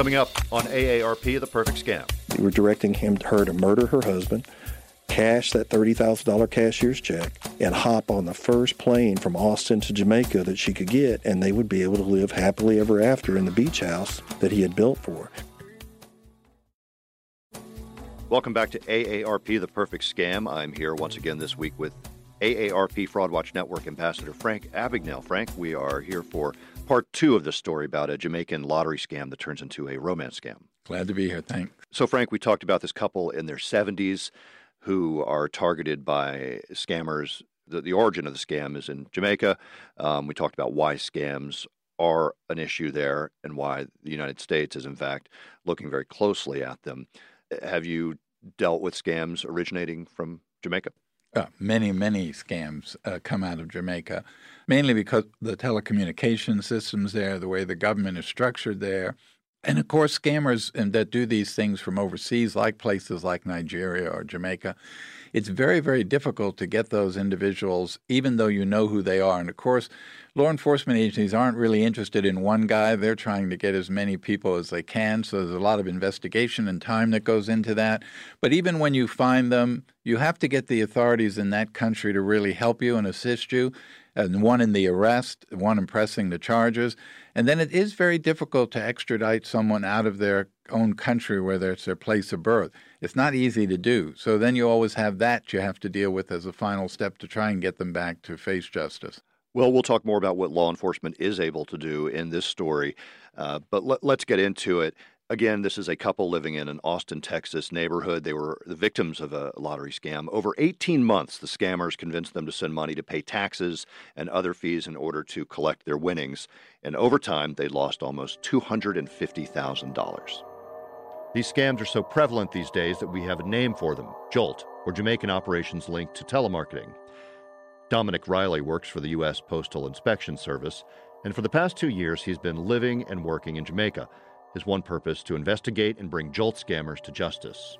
Coming up on AARP, The Perfect Scam. They were directing him, her to murder her husband, cash that $30,000 cashier's check, and hop on the first plane from Austin to Jamaica that she could get, and they would be able to live happily ever after in the beach house that he had built for her. Welcome back to AARP, The Perfect Scam. I'm here once again this week with AARP Fraud Watch Network Ambassador Frank Abagnale. Frank, we are here for part two of the story about a Jamaican lottery scam that turns into a romance scam. Glad to be here. Thanks. So, Frank, we talked about this couple in their 70s who are targeted by scammers. The, the origin of the scam is in Jamaica. Um, we talked about why scams are an issue there and why the United States is, in fact, looking very closely at them. Have you dealt with scams originating from Jamaica? Uh, many, many scams uh, come out of Jamaica, mainly because the telecommunication systems there, the way the government is structured there. And of course, scammers that do these things from overseas, like places like Nigeria or Jamaica, it's very, very difficult to get those individuals, even though you know who they are. And of course, law enforcement agencies aren't really interested in one guy. They're trying to get as many people as they can. So there's a lot of investigation and time that goes into that. But even when you find them, you have to get the authorities in that country to really help you and assist you. And one in the arrest, one in pressing the charges. And then it is very difficult to extradite someone out of their own country, whether it's their place of birth. It's not easy to do. So then you always have that you have to deal with as a final step to try and get them back to face justice. Well, we'll talk more about what law enforcement is able to do in this story, uh, but let, us get into it. Again, this is a couple living in an Austin, Texas neighborhood. They were the victims of a lottery scam. Over 18 months, the scammers convinced them to send money to pay taxes and other fees in order to collect their winnings. And over time, they lost almost $250,000. These scams are so prevalent these days that we have a name for them Jolt, or Jamaican operations linked to telemarketing. Dominic Riley works for the U.S. Postal Inspection Service, and for the past two years, he's been living and working in Jamaica. His one purpose to investigate and bring Jolt scammers to justice.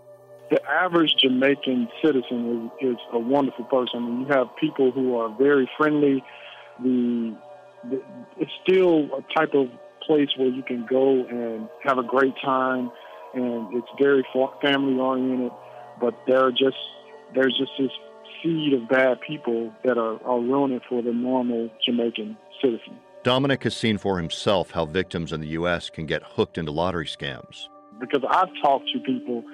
The average Jamaican citizen is, is a wonderful person. I mean, You have people who are very friendly. The, the it's still a type of place where you can go and have a great time and it's very family oriented. But there are just there's just this seed of bad people that are, are ruining for the normal Jamaican citizen. Dominic has seen for himself how victims in the U.S. can get hooked into lottery scams. Because I've talked to people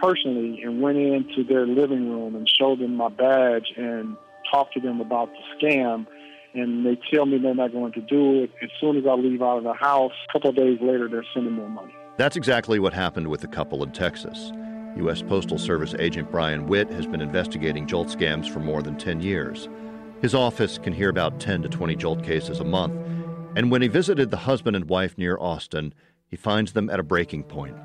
personally and went into their living room and showed them my badge and talked to them about the scam and they tell me they're not going to do it. As soon as I leave out of the house, a couple of days later, they're sending more money. That's exactly what happened with the couple in Texas. U.S. Postal Service agent Brian Witt has been investigating Jolt scams for more than 10 years. His office can hear about 10 to 20 Jolt cases a month, and when he visited the husband and wife near Austin, he finds them at a breaking point.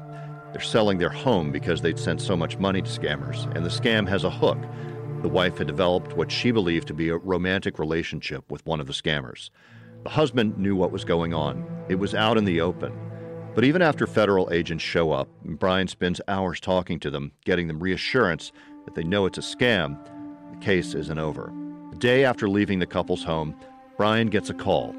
They're selling their home because they'd sent so much money to scammers, and the scam has a hook. The wife had developed what she believed to be a romantic relationship with one of the scammers. The husband knew what was going on. It was out in the open. But even after federal agents show up, Brian spends hours talking to them, getting them reassurance that they know it's a scam, the case isn't over. The day after leaving the couple's home, Brian gets a call.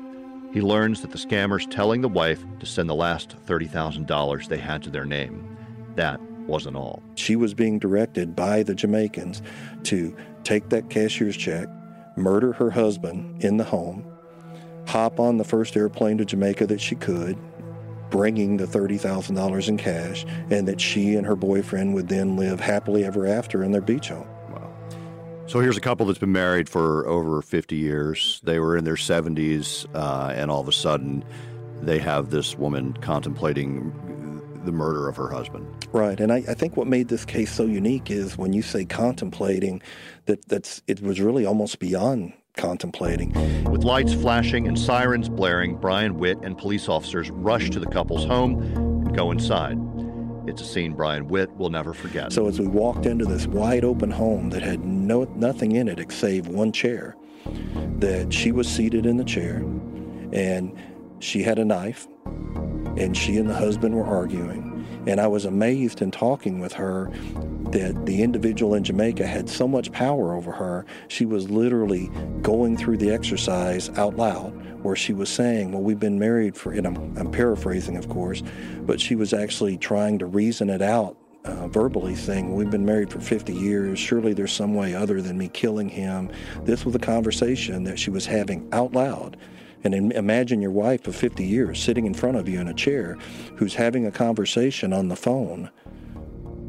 He learns that the scammer's telling the wife to send the last $30,000 they had to their name. That wasn't all. She was being directed by the Jamaicans to take that cashier's check, murder her husband in the home, hop on the first airplane to Jamaica that she could, bringing the $30,000 in cash, and that she and her boyfriend would then live happily ever after in their beach home. Wow. So here's a couple that's been married for over 50 years. They were in their 70s, uh, and all of a sudden, they have this woman contemplating the murder of her husband. Right, and I, I, think what made this case so unique is when you say contemplating, that that's it was really almost beyond contemplating. With lights flashing and sirens blaring, Brian Witt and police officers rush to the couple's home and go inside. It's a scene Brian Witt will never forget. So as we walked into this wide open home that had no nothing in it except one chair, that she was seated in the chair and she had a knife and she and the husband were arguing. And I was amazed in talking with her that the individual in Jamaica had so much power over her, she was literally going through the exercise out loud, where she was saying, Well, we've been married for, and I'm, I'm paraphrasing, of course, but she was actually trying to reason it out uh, verbally saying, We've been married for 50 years. Surely there's some way other than me killing him. This was a conversation that she was having out loud. And imagine your wife of 50 years sitting in front of you in a chair who's having a conversation on the phone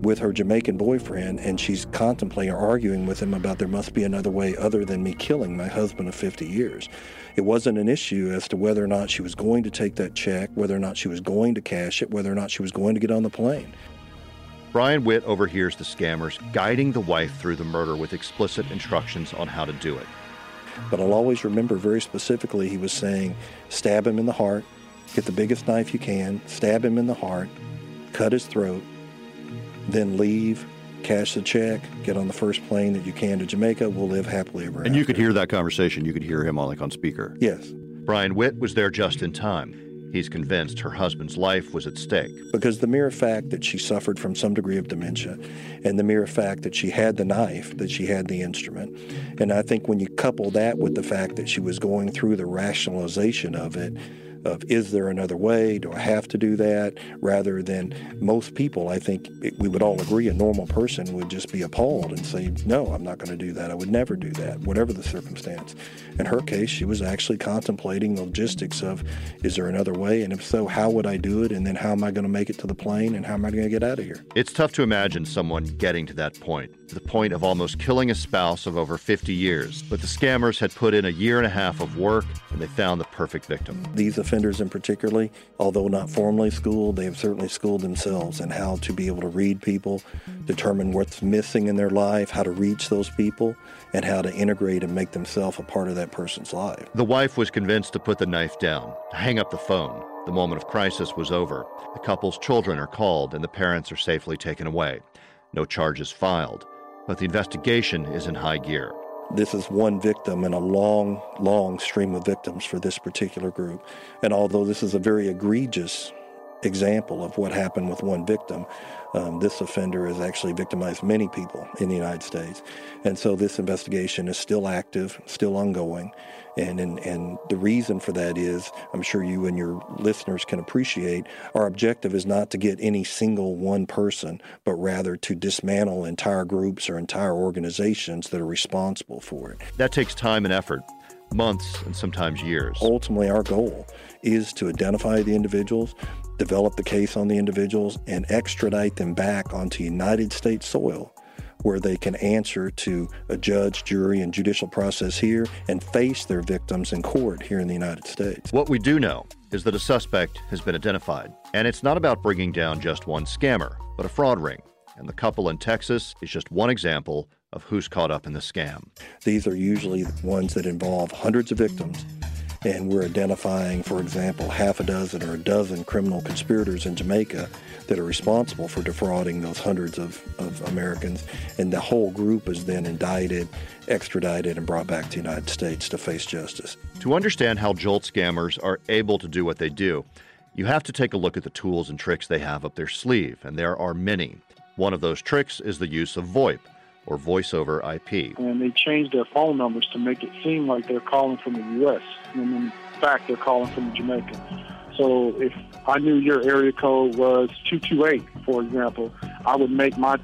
with her Jamaican boyfriend, and she's contemplating or arguing with him about there must be another way other than me killing my husband of 50 years. It wasn't an issue as to whether or not she was going to take that check, whether or not she was going to cash it, whether or not she was going to get on the plane. Brian Witt overhears the scammers guiding the wife through the murder with explicit instructions on how to do it. But I'll always remember very specifically he was saying, stab him in the heart, get the biggest knife you can, stab him in the heart, cut his throat, then leave, cash the check, get on the first plane that you can to Jamaica. We'll live happily ever And after. And you could hear that conversation. You could hear him on like on speaker. Yes. Brian Witt was there just in time. He's convinced her husband's life was at stake. Because the mere fact that she suffered from some degree of dementia and the mere fact that she had the knife, that she had the instrument, and I think when you couple that with the fact that she was going through the rationalization of it, of is there another way? Do I have to do that? Rather than most people, I think it, we would all agree a normal person would just be appalled and say, no, I'm not going to do that. I would never do that, whatever the circumstance. In her case, she was actually contemplating the logistics of is there another way? And if so, how would I do it? And then how am I going to make it to the plane? And how am I going to get out of here? It's tough to imagine someone getting to that point, the point of almost killing a spouse of over 50 years. But the scammers had put in a year and a half of work and they found the perfect victim. These offenders, in particularly, although not formally schooled, they have certainly schooled themselves in how to be able to read people, determine what's missing in their life, how to reach those people, and how to integrate and make themselves a part of that person's life. The wife was convinced to put the knife down, hang up the phone. The moment of crisis was over. The couple's children are called and the parents are safely taken away. No charges filed, but the investigation is in high gear. This is one victim in a long, long stream of victims for this particular group. And although this is a very egregious example of what happened with one victim, um, this offender has actually victimized many people in the United States. And so this investigation is still active, still ongoing. And, and, and the reason for that is, I'm sure you and your listeners can appreciate, our objective is not to get any single one person, but rather to dismantle entire groups or entire organizations that are responsible for it. That takes time and effort, months and sometimes years. Ultimately, our goal is to identify the individuals, develop the case on the individuals, and extradite them back onto United States soil where they can answer to a judge, jury, and judicial process here and face their victims in court here in the United States. What we do know is that a suspect has been identified, and it's not about bringing down just one scammer, but a fraud ring. And the couple in Texas is just one example of who's caught up in the scam. These are usually ones that involve hundreds of victims and we're identifying, for example, half a dozen or a dozen criminal conspirators in Jamaica that are responsible for defrauding those hundreds of, of Americans, and the whole group is then indicted, extradited, and brought back to the United States to face justice. To understand how Jolt scammers are able to do what they do, you have to take a look at the tools and tricks they have up their sleeve, and there are many. One of those tricks is the use of VoIP, or voice over IP. And they change their phone numbers to make it seem like they're calling from the U.S. when in fact they're calling from Jamaica. So if I knew your area code was 228, for example, I would make my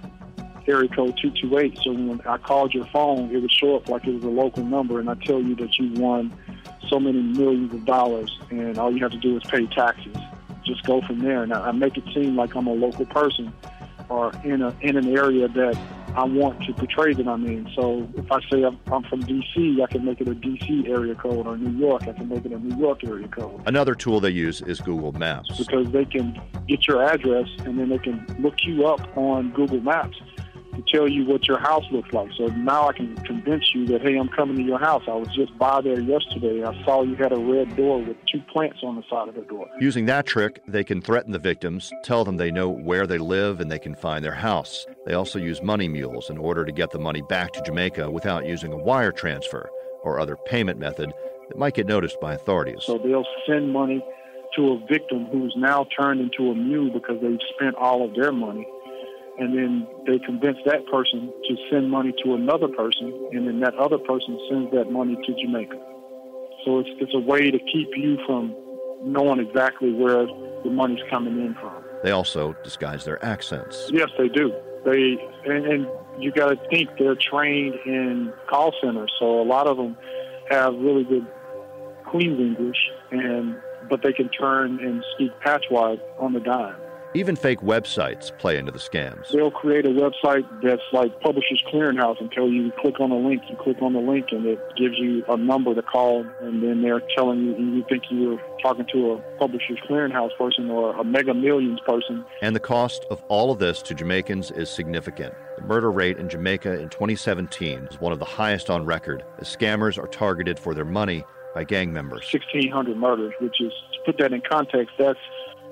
area code 228. So when I called your phone, it would show up like it was a local number, and I tell you that you won so many millions of dollars, and all you have to do is pay taxes. Just go from there, and I make it seem like I'm a local person or in a in an area that I want to portray that I'm in. So if I say I'm, I'm from D.C., I can make it a D.C. area code, or New York, I can make it a New York area code. Another tool they use is Google Maps. Because they can get your address and then they can look you up on Google Maps to tell you what your house looks like. So now I can convince you that, hey, I'm coming to your house. I was just by there yesterday. I saw you had a red door with two plants on the side of the door. Using that trick, they can threaten the victims, tell them they know where they live and they can find their house. They also use money mules in order to get the money back to Jamaica without using a wire transfer or other payment method that might get noticed by authorities. So they'll send money to a victim who's now turned into a mule because they've spent all of their money and then they convince that person to send money to another person, and then that other person sends that money to Jamaica. So it's, it's a way to keep you from knowing exactly where the money's coming in from. They also disguise their accents. Yes, they do. They and, and you got to think they're trained in call centers, so a lot of them have really good Queen's English, and but they can turn and speak patchwise on the dime. Even fake websites play into the scams. They'll create a website that's like Publishers Clearinghouse and tell you, you click on the link, you click on the link, and it gives you a number to call, and then they're telling you, you think you're talking to a Publishers Clearinghouse person or a Mega Millions person. And the cost of all of this to Jamaicans is significant. The murder rate in Jamaica in 2017 is one of the highest on record, as scammers are targeted for their money by gang members. 1,600 murders, which is, to put that in context, that's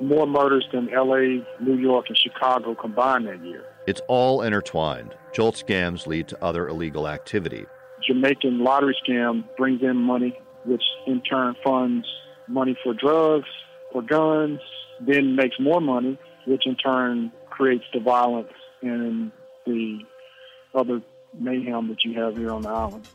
more murders than LA, New York, and Chicago combined that year. It's all intertwined. Jolt scams lead to other illegal activity. Jamaican lottery scam brings in money, which in turn funds money for drugs, for guns, then makes more money, which in turn creates the violence and the other mayhem that you have here on the island.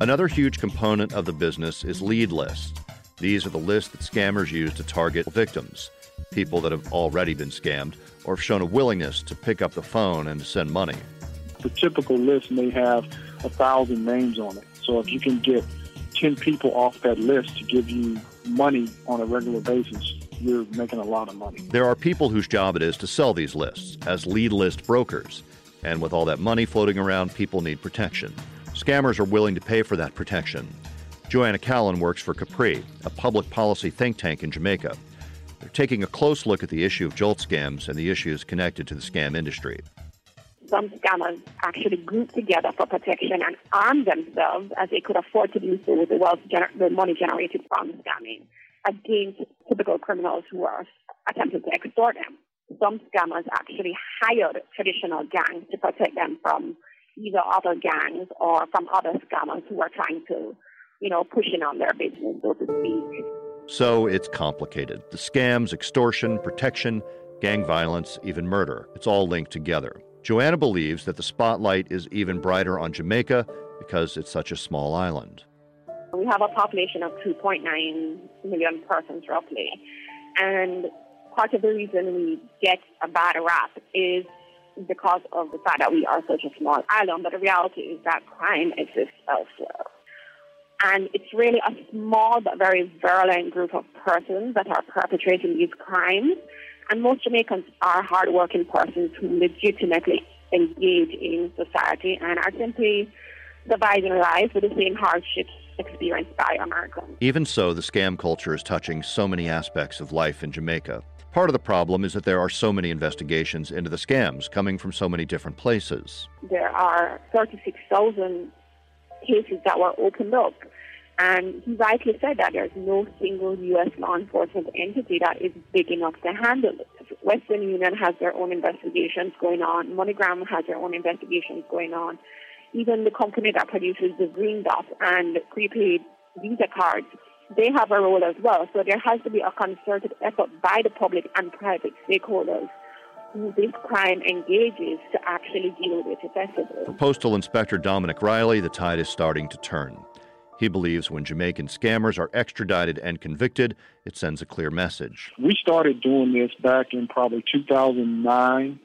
Another huge component of the business is lead lists. These are the lists that scammers use to target victims, people that have already been scammed or have shown a willingness to pick up the phone and send money. The typical list may have a thousand names on it. So if you can get 10 people off that list to give you money on a regular basis, you're making a lot of money. There are people whose job it is to sell these lists as lead list brokers. And with all that money floating around, people need protection. Scammers are willing to pay for that protection. Joanna Callan works for Capri, a public policy think tank in Jamaica. They're taking a close look at the issue of jolt scams and the issues connected to the scam industry. Some scammers actually group together for protection and arm themselves as they could afford to do so with the wealth, gener- the money generated from scamming against typical criminals who are attempting to extort them. Some scammers actually hired traditional gangs to protect them from either other gangs or from other scammers who are trying to you know, pushing on their business, so to speak. So it's complicated. The scams, extortion, protection, gang violence, even murder. It's all linked together. Joanna believes that the spotlight is even brighter on Jamaica because it's such a small island. We have a population of 2.9 million persons roughly. And part of the reason we get a bad rap is because of the fact that we are such a small island. But the reality is that crime exists elsewhere. And it's really a small but very virulent group of persons that are perpetrating these crimes. And most Jamaicans are hardworking persons who legitimately engage in society and are simply surviving life with the same hardships experienced by Americans. Even so, the scam culture is touching so many aspects of life in Jamaica. Part of the problem is that there are so many investigations into the scams coming from so many different places. There are 36,000 cases that were opened up. And he rightly said that there's no single U.S. law enforcement entity that is big enough to handle it. Western Union has their own investigations going on. MoneyGram has their own investigations going on. Even the company that produces the Green Dot and prepaid Visa cards, they have a role as well. So there has to be a concerted effort by the public and private stakeholders this crime engages to actually deal with it effectively. For Postal Inspector Dominic Riley, the tide is starting to turn. He believes when Jamaican scammers are extradited and convicted, it sends a clear message. We started doing this back in probably 2009,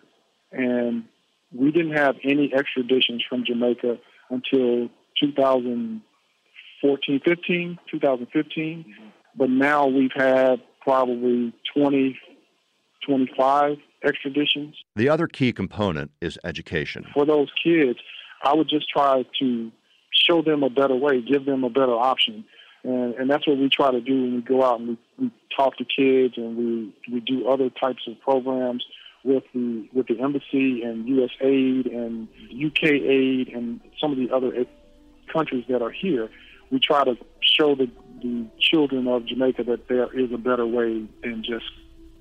and we didn't have any extraditions from Jamaica until 2014, 15, 2015. But now we've had probably 20, 25 extraditions. The other key component is education. For those kids, I would just try to show them a better way, give them a better option. And, and that's what we try to do when we go out and we, we talk to kids and we, we do other types of programs with the with the embassy and U.S. aid and UK aid and some of the other countries that are here. We try to show the, the children of Jamaica that there is a better way than just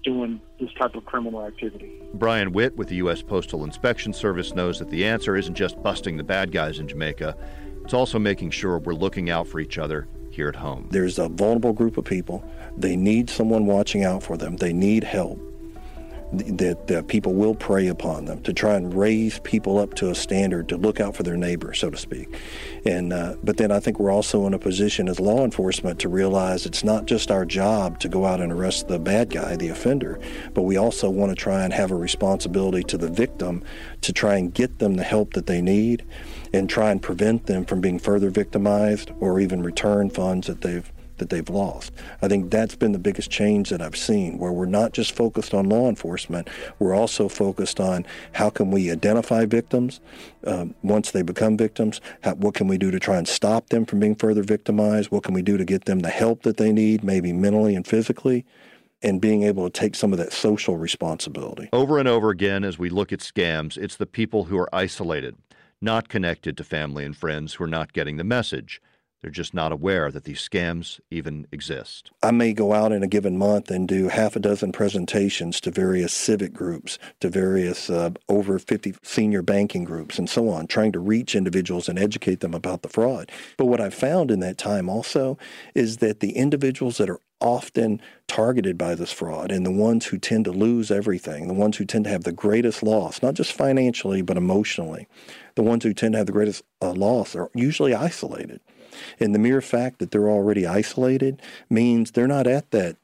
doing this type of criminal activity. Brian Witt with the U.S. Postal Inspection Service knows that the answer isn't just busting the bad guys in Jamaica, it's also making sure we're looking out for each other here at home. There's a vulnerable group of people. They need someone watching out for them, they need help. That, people will prey upon them, to try and raise people up to a standard to look out for their neighbor, so to speak. And uh, but then I think we're also in a position as law enforcement to realize it's not just our job to go out and arrest the bad guy, the offender, but we also want to try and have a responsibility to the victim to try and get them the help that they need and try and prevent them from being further victimized or even return funds that they've that they've lost. I think that's been the biggest change that I've seen, where we're not just focused on law enforcement, we're also focused on how can we identify victims um, once they become victims, how, what can we do to try and stop them from being further victimized, what can we do to get them the help that they need, maybe mentally and physically, and being able to take some of that social responsibility. Over and over again, as we look at scams, it's the people who are isolated, not connected to family and friends who are not getting the message. They're just not aware that these scams even exist. I may go out in a given month and do half a dozen presentations to various civic groups, to various uh, over 50 senior banking groups, and so on, trying to reach individuals and educate them about the fraud. But what I've found in that time also is that the individuals that are often targeted by this fraud and the ones who tend to lose everything, the ones who tend to have the greatest loss, not just financially, but emotionally, the ones who tend to have the greatest uh, loss are usually isolated. And the mere fact that they're already isolated means they're not at that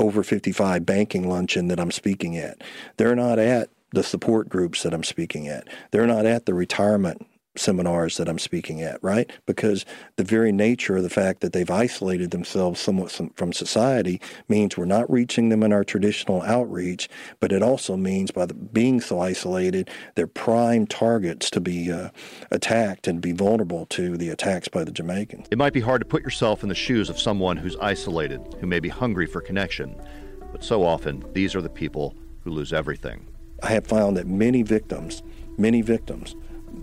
over 55 banking luncheon that I'm speaking at. They're not at the support groups that I'm speaking at. They're not at the retirement seminars that I'm speaking at, right? Because the very nature of the fact that they've isolated themselves somewhat from society means we're not reaching them in our traditional outreach, but it also means by the, being so isolated, they're prime targets to be uh, attacked and be vulnerable to the attacks by the Jamaicans. It might be hard to put yourself in the shoes of someone who's isolated, who may be hungry for connection, but so often these are the people who lose everything. I have found that many victims, many victims,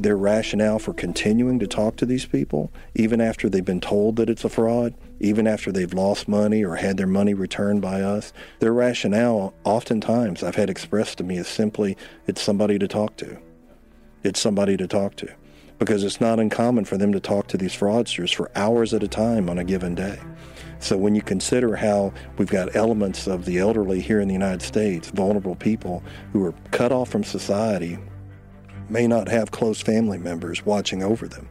their rationale for continuing to talk to these people, even after they've been told that it's a fraud, even after they've lost money or had their money returned by us, their rationale, oftentimes I've had expressed to me, is simply it's somebody to talk to. It's somebody to talk to. Because it's not uncommon for them to talk to these fraudsters for hours at a time on a given day. So when you consider how we've got elements of the elderly here in the United States, vulnerable people who are cut off from society may not have close family members watching over them.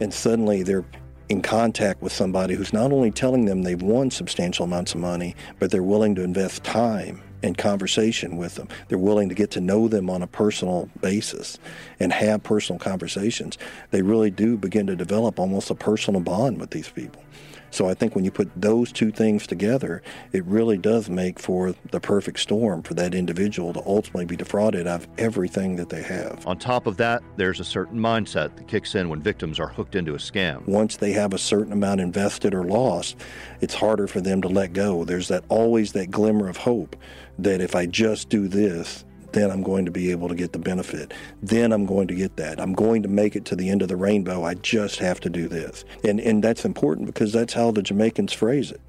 And suddenly they're in contact with somebody who's not only telling them they've won substantial amounts of money, but they're willing to invest time and conversation with them. They're willing to get to know them on a personal basis and have personal conversations. They really do begin to develop almost a personal bond with these people. So I think when you put those two things together, it really does make for the perfect storm for that individual to ultimately be defrauded of everything that they have. On top of that, there's a certain mindset that kicks in when victims are hooked into a scam. Once they have a certain amount invested or lost, it's harder for them to let go. There's that always that glimmer of hope that if I just do this, then I'm going to be able to get the benefit. Then I'm going to get that. I'm going to make it to the end of the rainbow. I just have to do this. And and that's important because that's how the Jamaicans phrase it.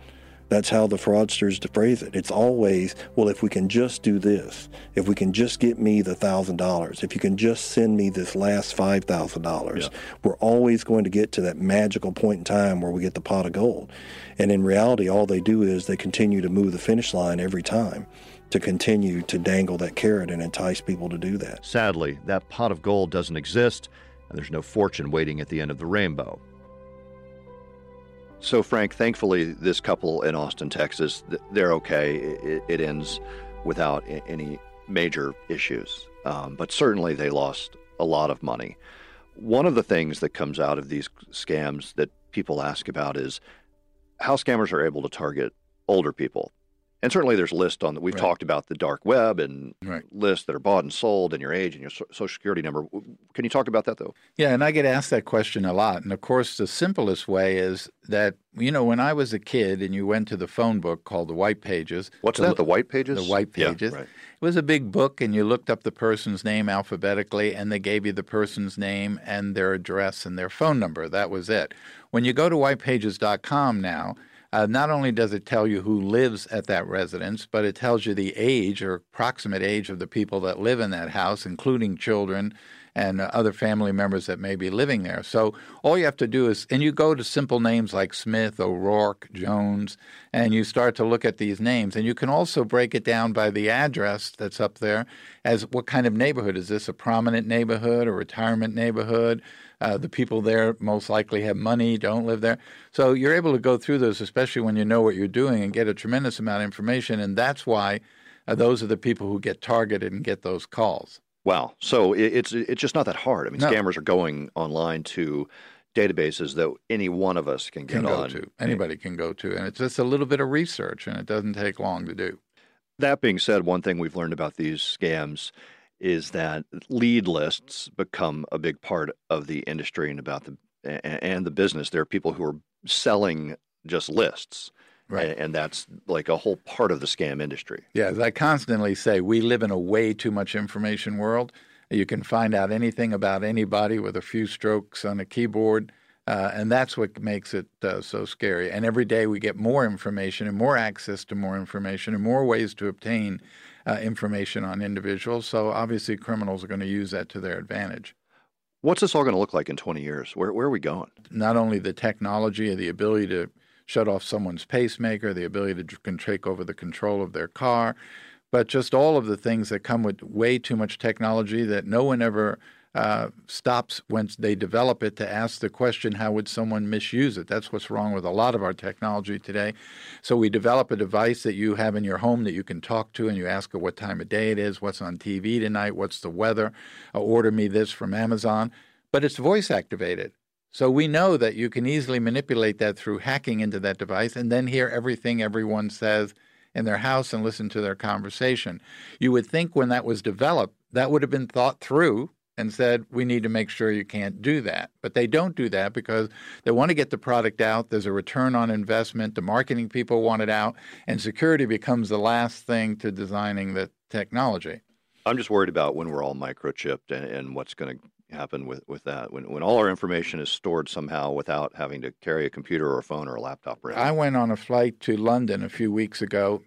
That's how the fraudsters phrase it. It's always, well, if we can just do this, if we can just get me the thousand dollars, if you can just send me this last five thousand yeah. dollars, we're always going to get to that magical point in time where we get the pot of gold. And in reality, all they do is they continue to move the finish line every time to continue to dangle that carrot and entice people to do that. Sadly, that pot of gold doesn't exist, and there's no fortune waiting at the end of the rainbow. So, Frank, thankfully, this couple in Austin, Texas, they're okay. It, it ends without any major issues. Um, but certainly, they lost a lot of money. One of the things that comes out of these scams that people ask about is how scammers are able to target older people and certainly there's lists on that we've right. talked about the dark web and right. lists that are bought and sold and your age and your social security number. Can you talk about that though? Yeah, and I get asked that question a lot. And of course, the simplest way is that you know when I was a kid and you went to the phone book called the White Pages. What's that? The White Pages. The White Pages. Yeah, right. It was a big book, and you looked up the person's name alphabetically, and they gave you the person's name and their address and their phone number. That was it. When you go to whitepages.com now uh, not only does it tell you who lives at that residence, but it tells you the age or approximate age of the people that live in that house, including children and other family members that may be living there. So all you have to do is, and you go to simple names like Smith, O'Rourke, Jones, and you start to look at these names. And you can also break it down by the address that's up there as what kind of neighborhood. Is this a prominent neighborhood, a retirement neighborhood? Uh, the people there most likely have money, don't live there. So you're able to go through those, especially when you know what you're doing, and get a tremendous amount of information. And that's why uh, those are the people who get targeted and get those calls. Wow. So it's it's just not that hard. I mean, no. scammers are going online to databases that any one of us can get can go on. To. Anybody can go to, and it's just a little bit of research, and it doesn't take long to do. That being said, one thing we've learned about these scams is that lead lists become a big part of the industry and about the and the business. There are people who are selling just lists. Right. And that's like a whole part of the scam industry. Yeah, as I constantly say, we live in a way too much information world. You can find out anything about anybody with a few strokes on a keyboard. Uh, and that's what makes it uh, so scary. And every day we get more information and more access to more information and more ways to obtain uh, information on individuals. So obviously, criminals are going to use that to their advantage. What's this all going to look like in 20 years? Where, where are we going? Not only the technology and the ability to shut off someone's pacemaker, the ability to can take over the control of their car, but just all of the things that come with way too much technology that no one ever uh, stops once they develop it to ask the question, how would someone misuse it? That's what's wrong with a lot of our technology today. So we develop a device that you have in your home that you can talk to, and you ask it what time of day it is, what's on TV tonight, what's the weather, uh, order me this from Amazon. But it's voice activated. So we know that you can easily manipulate that through hacking into that device and then hear everything everyone says in their house and listen to their conversation. You would think when that was developed, that would have been thought through and said, we need to make sure you can't do that. But they don't do that because they want to get the product out. There's a return on investment. The marketing people want it out. And security becomes the last thing to designing the technology. I'm just worried about when we're all microchipped and, and what's going to happen with, with that. When, when all our information is stored somehow without having to carry a computer or a phone or a laptop around. I went on a flight to London a few weeks ago.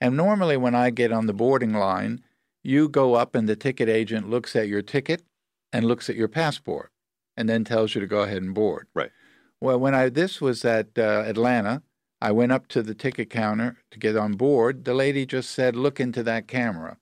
And normally, when I get on the boarding line, you go up and the ticket agent looks at your ticket and looks at your passport and then tells you to go ahead and board. Right. Well, when I this was at uh, Atlanta, I went up to the ticket counter to get on board. The lady just said, "Look into that camera."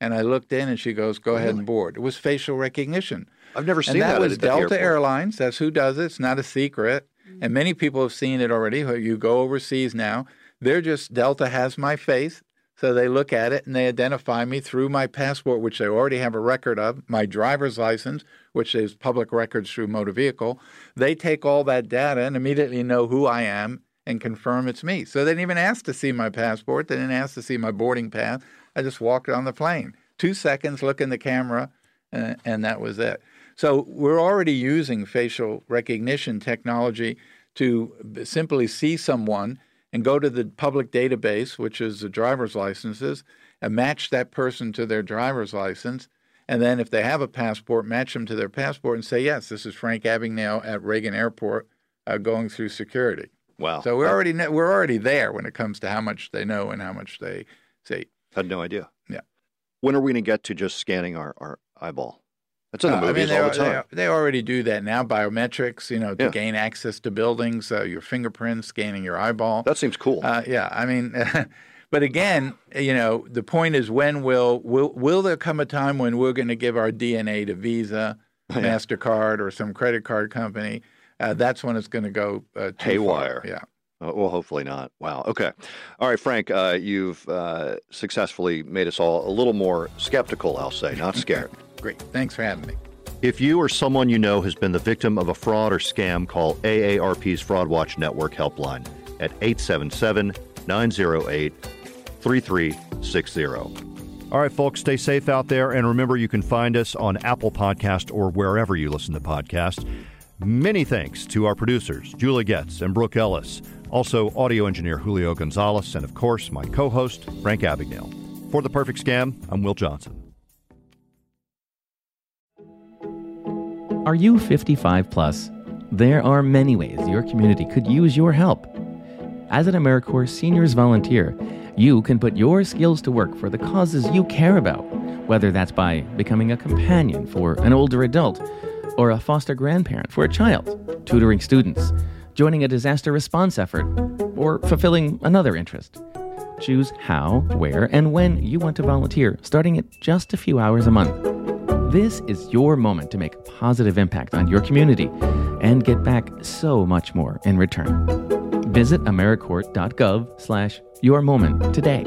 And I looked in, and she goes, "Go really? ahead and board." It was facial recognition. I've never seen and that. That was Delta Airlines. That's who does it. It's not a secret, mm-hmm. and many people have seen it already. You go overseas now. They're just Delta has my face. So they look at it and they identify me through my passport, which they already have a record of, my driver's license, which is public records through motor vehicle. They take all that data and immediately know who I am and confirm it's me. So they didn't even ask to see my passport. They didn't ask to see my boarding pass. I just walked on the plane. Two seconds, look in the camera, and, and that was it. So we're already using facial recognition technology to simply see someone and go to the public database, which is the driver's licenses, and match that person to their driver's license. And then, if they have a passport, match them to their passport and say, yes, this is Frank Abagnale at Reagan Airport uh, going through security. Wow. So we're already we're already there when it comes to how much they know and how much they see. Had no idea. Yeah. When are we going to get to just scanning our, our eyeball? That's in the uh, movies I mean, all the time. They, they, already do that now. Biometrics, you know, to yeah. gain access to buildings, uh, your fingerprints, scanning your eyeball. That seems cool. Uh, yeah, I mean, but again, you know, the point is, when will will will there come a time when we're going to give our DNA to Visa, yeah. Mastercard, or some credit card company? Uh, that's when it's going to go uh, haywire. Far. Yeah. Uh, well, hopefully not. Wow. Okay. All right, Frank, uh, you've uh, successfully made us all a little more skeptical, I'll say, not scared. Great. Thanks for having me. If you or someone you know has been the victim of a fraud or scam, call AARP's Fraud Watch Network helpline at 877 908 3360. All right, folks, stay safe out there. And remember, you can find us on Apple Podcast or wherever you listen to podcasts. Many thanks to our producers, Julia Getz and Brooke Ellis. Also, audio engineer Julio Gonzalez, and of course, my co host, Frank Abagnale. For The Perfect Scam, I'm Will Johnson. Are you 55 plus? There are many ways your community could use your help. As an AmeriCorps Seniors volunteer, you can put your skills to work for the causes you care about whether that's by becoming a companion for an older adult or a foster grandparent for a child, tutoring students, joining a disaster response effort, or fulfilling another interest. Choose how, where, and when you want to volunteer, starting at just a few hours a month. This is your moment to make a positive impact on your community and get back so much more in return. Visit AmeriCorps.gov slash your moment today